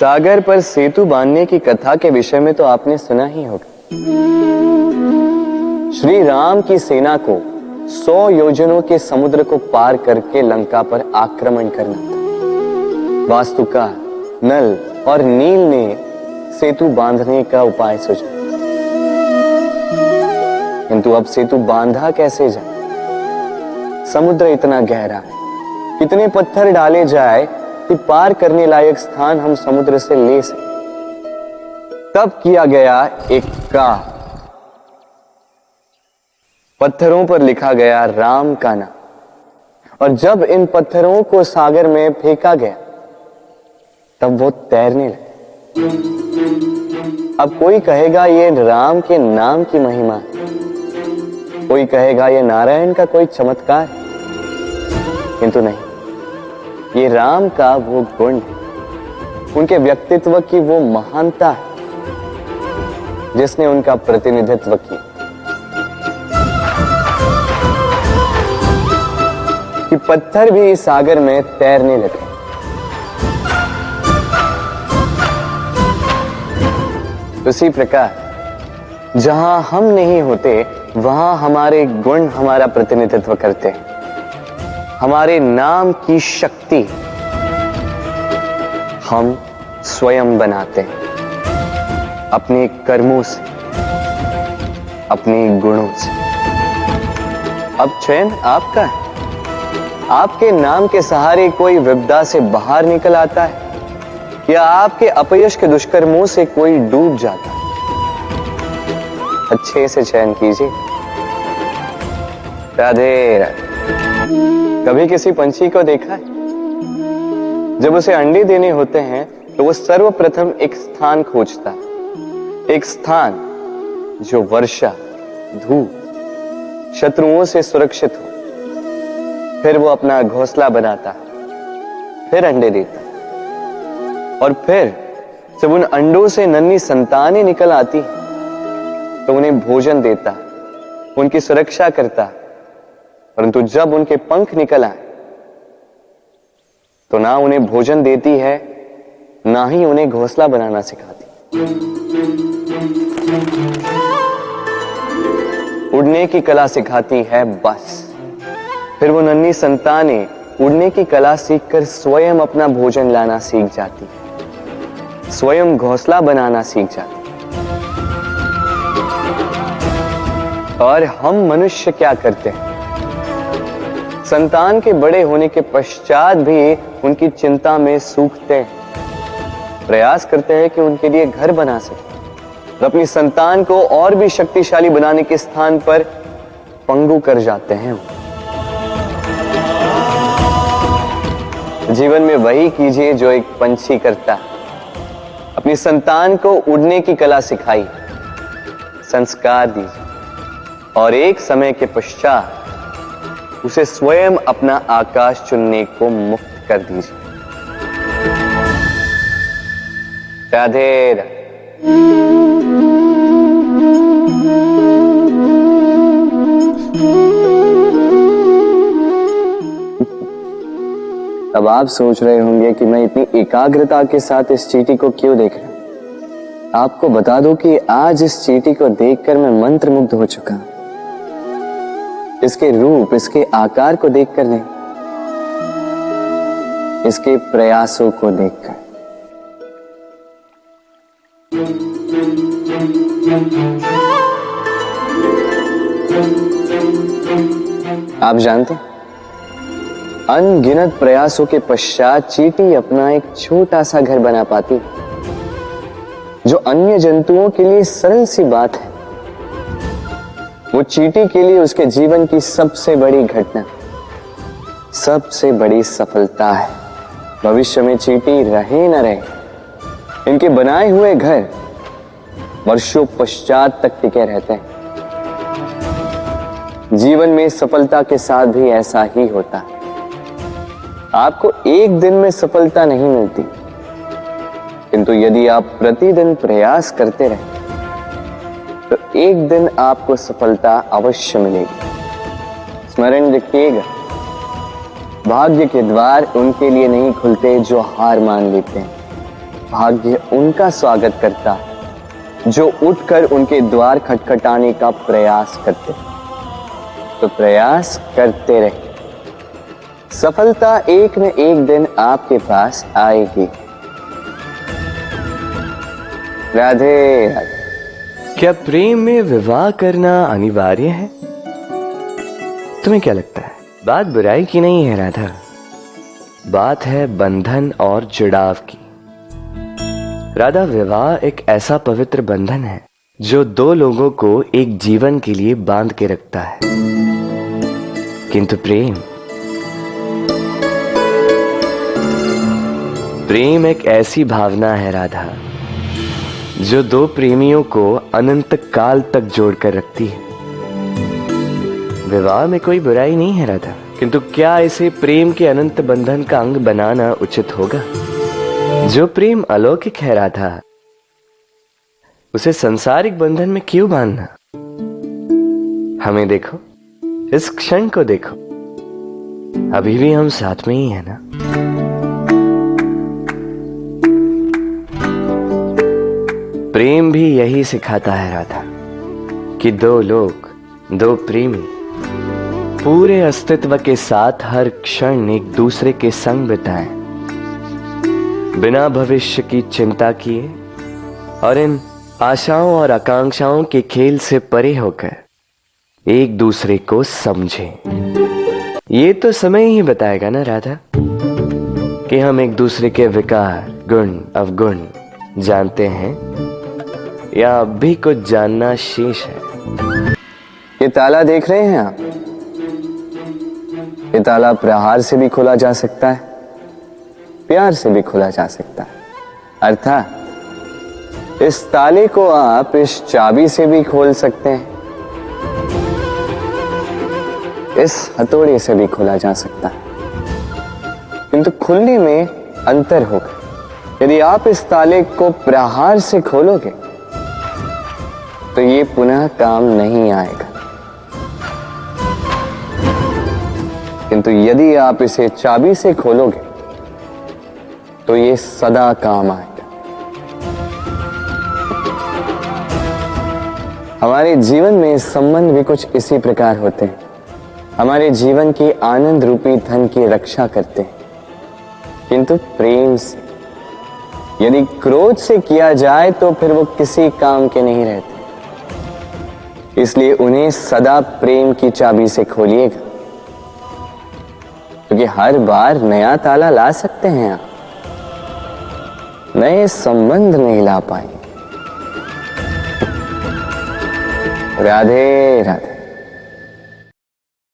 सागर पर सेतु बांधने की कथा के विषय में तो आपने सुना ही होगा। श्री राम की सेना को सौ योजनों के समुद्र को पार करके लंका पर आक्रमण करना था। वास्तुका नल और नील ने सेतु बांधने का उपाय सोचा। किंतु अब सेतु बांधा कैसे जाए? समुद्र इतना गहरा है, कितने पत्थर डाले जाए कि पार करने लायक स्थान हम समुद्र से ले सके। तब किया गया एक का पत्थरों पर लिखा गया राम का नाम। और जब इन पत्थरों को सागर में फेंका गया, तब वो तैरने लगे। अब कोई कहेगा ये राम के नाम की महिमा कोई कहेगा ये नारायण का कोई चमत्कार किंतु नहीं। ये राम का वो गुण है। उनके व्यक्तित्व की वो महानता है, जिसने उनका प्रतिनिधित्व किया। कि पत्थर भी इस सागर में तैरने लगे। उसी प्रकार, जहाँ हम नहीं होते, वहाँ हमारे गुण हमारा प्रतिनिधित्व करते हैं। हमारे नाम की शक्ति हम स्वयं बनाते हैं, अपने कर्मों से, अपने गुणों से। अब चयन आपका है। आपके नाम के सहारे कोई विपदा से बाहर निकल आता है, या आपके अपयश के दुष्कर्मों से कोई डूब जाता है। अच्छे से चयन कीजिए। राधे राधे। कभी किसी पंछी को देखा है? जब उसे अंडे देने होते हैं तो वो सर्वप्रथम एक स्थान खोजता है। एक स्थान जो वर्षा, धूप, शत्रुओं से सुरक्षित हो। फिर वो अपना घोंसला बनाता है, फिर अंडे देता है। और फिर जब उन अंडों से नन्ही संतानें निकल आती तो उन्हें भोजन देता उनकी सुरक्षा करता परंतु जब उनके पंख निकल आए तो ना उन्हें भोजन देती है, ना ही उन्हें घोंसला बनाना सिखाती। उड़ने की कला सिखाती है बस। फिर वो नन्ही संतानें उड़ने की कला सीखकर स्वयं अपना भोजन लाना सीख जाती है। स्वयं घोंसला बनाना सीख जाती और हम मनुष्य क्या करते हैं? संतान के बड़े होने के पश्चात भी उनकी चिंता में सूखते हैं। प्रयास करते हैं कि उनके लिए घर बना सके। और अपनी संतान को और भी शक्तिशाली बनाने के स्थान पर पंगु कर जाते हैं जीवन में वही कीजिए जो एक पंछी करता है। अपनी संतान को उड़ने की कला सिखाई संस्कार दीजिए। और एक समय के पश्चात उसे स्वयं अपना आकाश चुनने को मुक्त कर दीजिए। राधे अब आप सोच रहे होंगे कि मैं इतनी एकाग्रता के साथ इस चीटी को क्यों देख रहा हूँ? आपको बता दो कि आज इस चीटी को देखकर मैं मंत्र मुग्ध हो चुका हूँ। इसके रूप, इसके आकार को देखकर नहीं, इसके प्रयासों को देखकर। आप जानते अनगिनत प्रयासों के पश्चात चीटी अपना एक छोटा सा घर बना पाती जो अन्य जंतुओं के लिए सरल सी बात है। वो चीटी के लिए उसके जीवन की सबसे बड़ी घटना, सबसे बड़ी सफलता है। भविष्य में चीटी रहे न रहे, इनके बनाए हुए घर वर्षों पश्चात तक टिके रहते हैं। जीवन में सफलता के साथ भी ऐसा ही होता। है आपको एक दिन में सफलता नहीं मिलती, किंतु यदि आप प्रतिदिन प्रयास करते रहे तो एक दिन आपको सफलता अवश्य मिलेगी। स्मरण रखिएगा, भाग्य के द्वार उनके लिए नहीं खुलते जो हार मान लेते हैं। भाग्य उनका स्वागत करता है जो उठकर उनके द्वार खटखटाने का प्रयास करते। तो प्रयास करते रहे। सफलता एक न एक दिन आपके पास आएगी। राधे राधे। क्या प्रेम में विवाह करना अनिवार्य है? तुम्हें क्या लगता है? बात बुराई की नहीं है, राधा। बात है बंधन और जुड़ाव की। राधा, विवाह एक ऐसा पवित्र बंधन है, जो दो लोगों को एक जीवन के लिए बाँध के रखता है। किंतु प्रेम प्रेम एक ऐसी भावना है, राधा। जो दो प्रेमियों को अनंत काल तक जोड़कर रखती है। विवाह में कोई बुराई नहीं है, राधा। किंतु क्या इसे प्रेम के अनंत बंधन का अंग बनाना उचित होगा? जो प्रेम अलौकिक है, राधा, उसे संसारिक बंधन में क्यों बांधना? हमें देखो, इस क्षण को देखो। अभी भी हम साथ में ही है, ना? प्रेम भी यही सिखाता है राधा, कि दो लोग, दो प्रेमी, पूरे अस्तित्व के साथ हर क्षण एक दूसरे के संग बिताएँ। बिना भविष्य की चिंता किए और इन आशाओं और आकांक्षाओं के खेल से परे होकर एक दूसरे को समझें। ये तो समय ही बताएगा ना राधा, कि हम एक दूसरे के विकार, गुण, अवगुण जानते हैं। या अब भी कुछ जानना शेष है। ये ताला देख रहे हैं आप? ये ताला प्रहार से भी खोला जा सकता है, प्यार से भी खोला जा सकता है। अर्थात, इस ताले को आप इस चाबी से भी खोल सकते हैं। इस हथौड़े से भी खोला जा सकता है। किंतु खुलने में अंतर होगा। यदि आप इस ताले को प्रहार से खोलोगे तो ये पुनः काम नहीं आएगा। किंतु यदि आप इसे चाबी से खोलोगे तो ये सदा काम आएगा। हमारे जीवन में संबंध भी कुछ इसी प्रकार होते हैं। हमारे जीवन के आनंद रूपी धन की रक्षा करते हैं। किंतु प्रेम से, यदि क्रोध से किया जाए तो फिर वो किसी काम के नहीं रहते। इसलिए उन्हें सदा प्रेम की चाबी से खोलिएगा। क्योंकि हर बार नया ताला ला सकते हैं आप। नए संबंध नहीं ला पाएँगे। राधे राधे।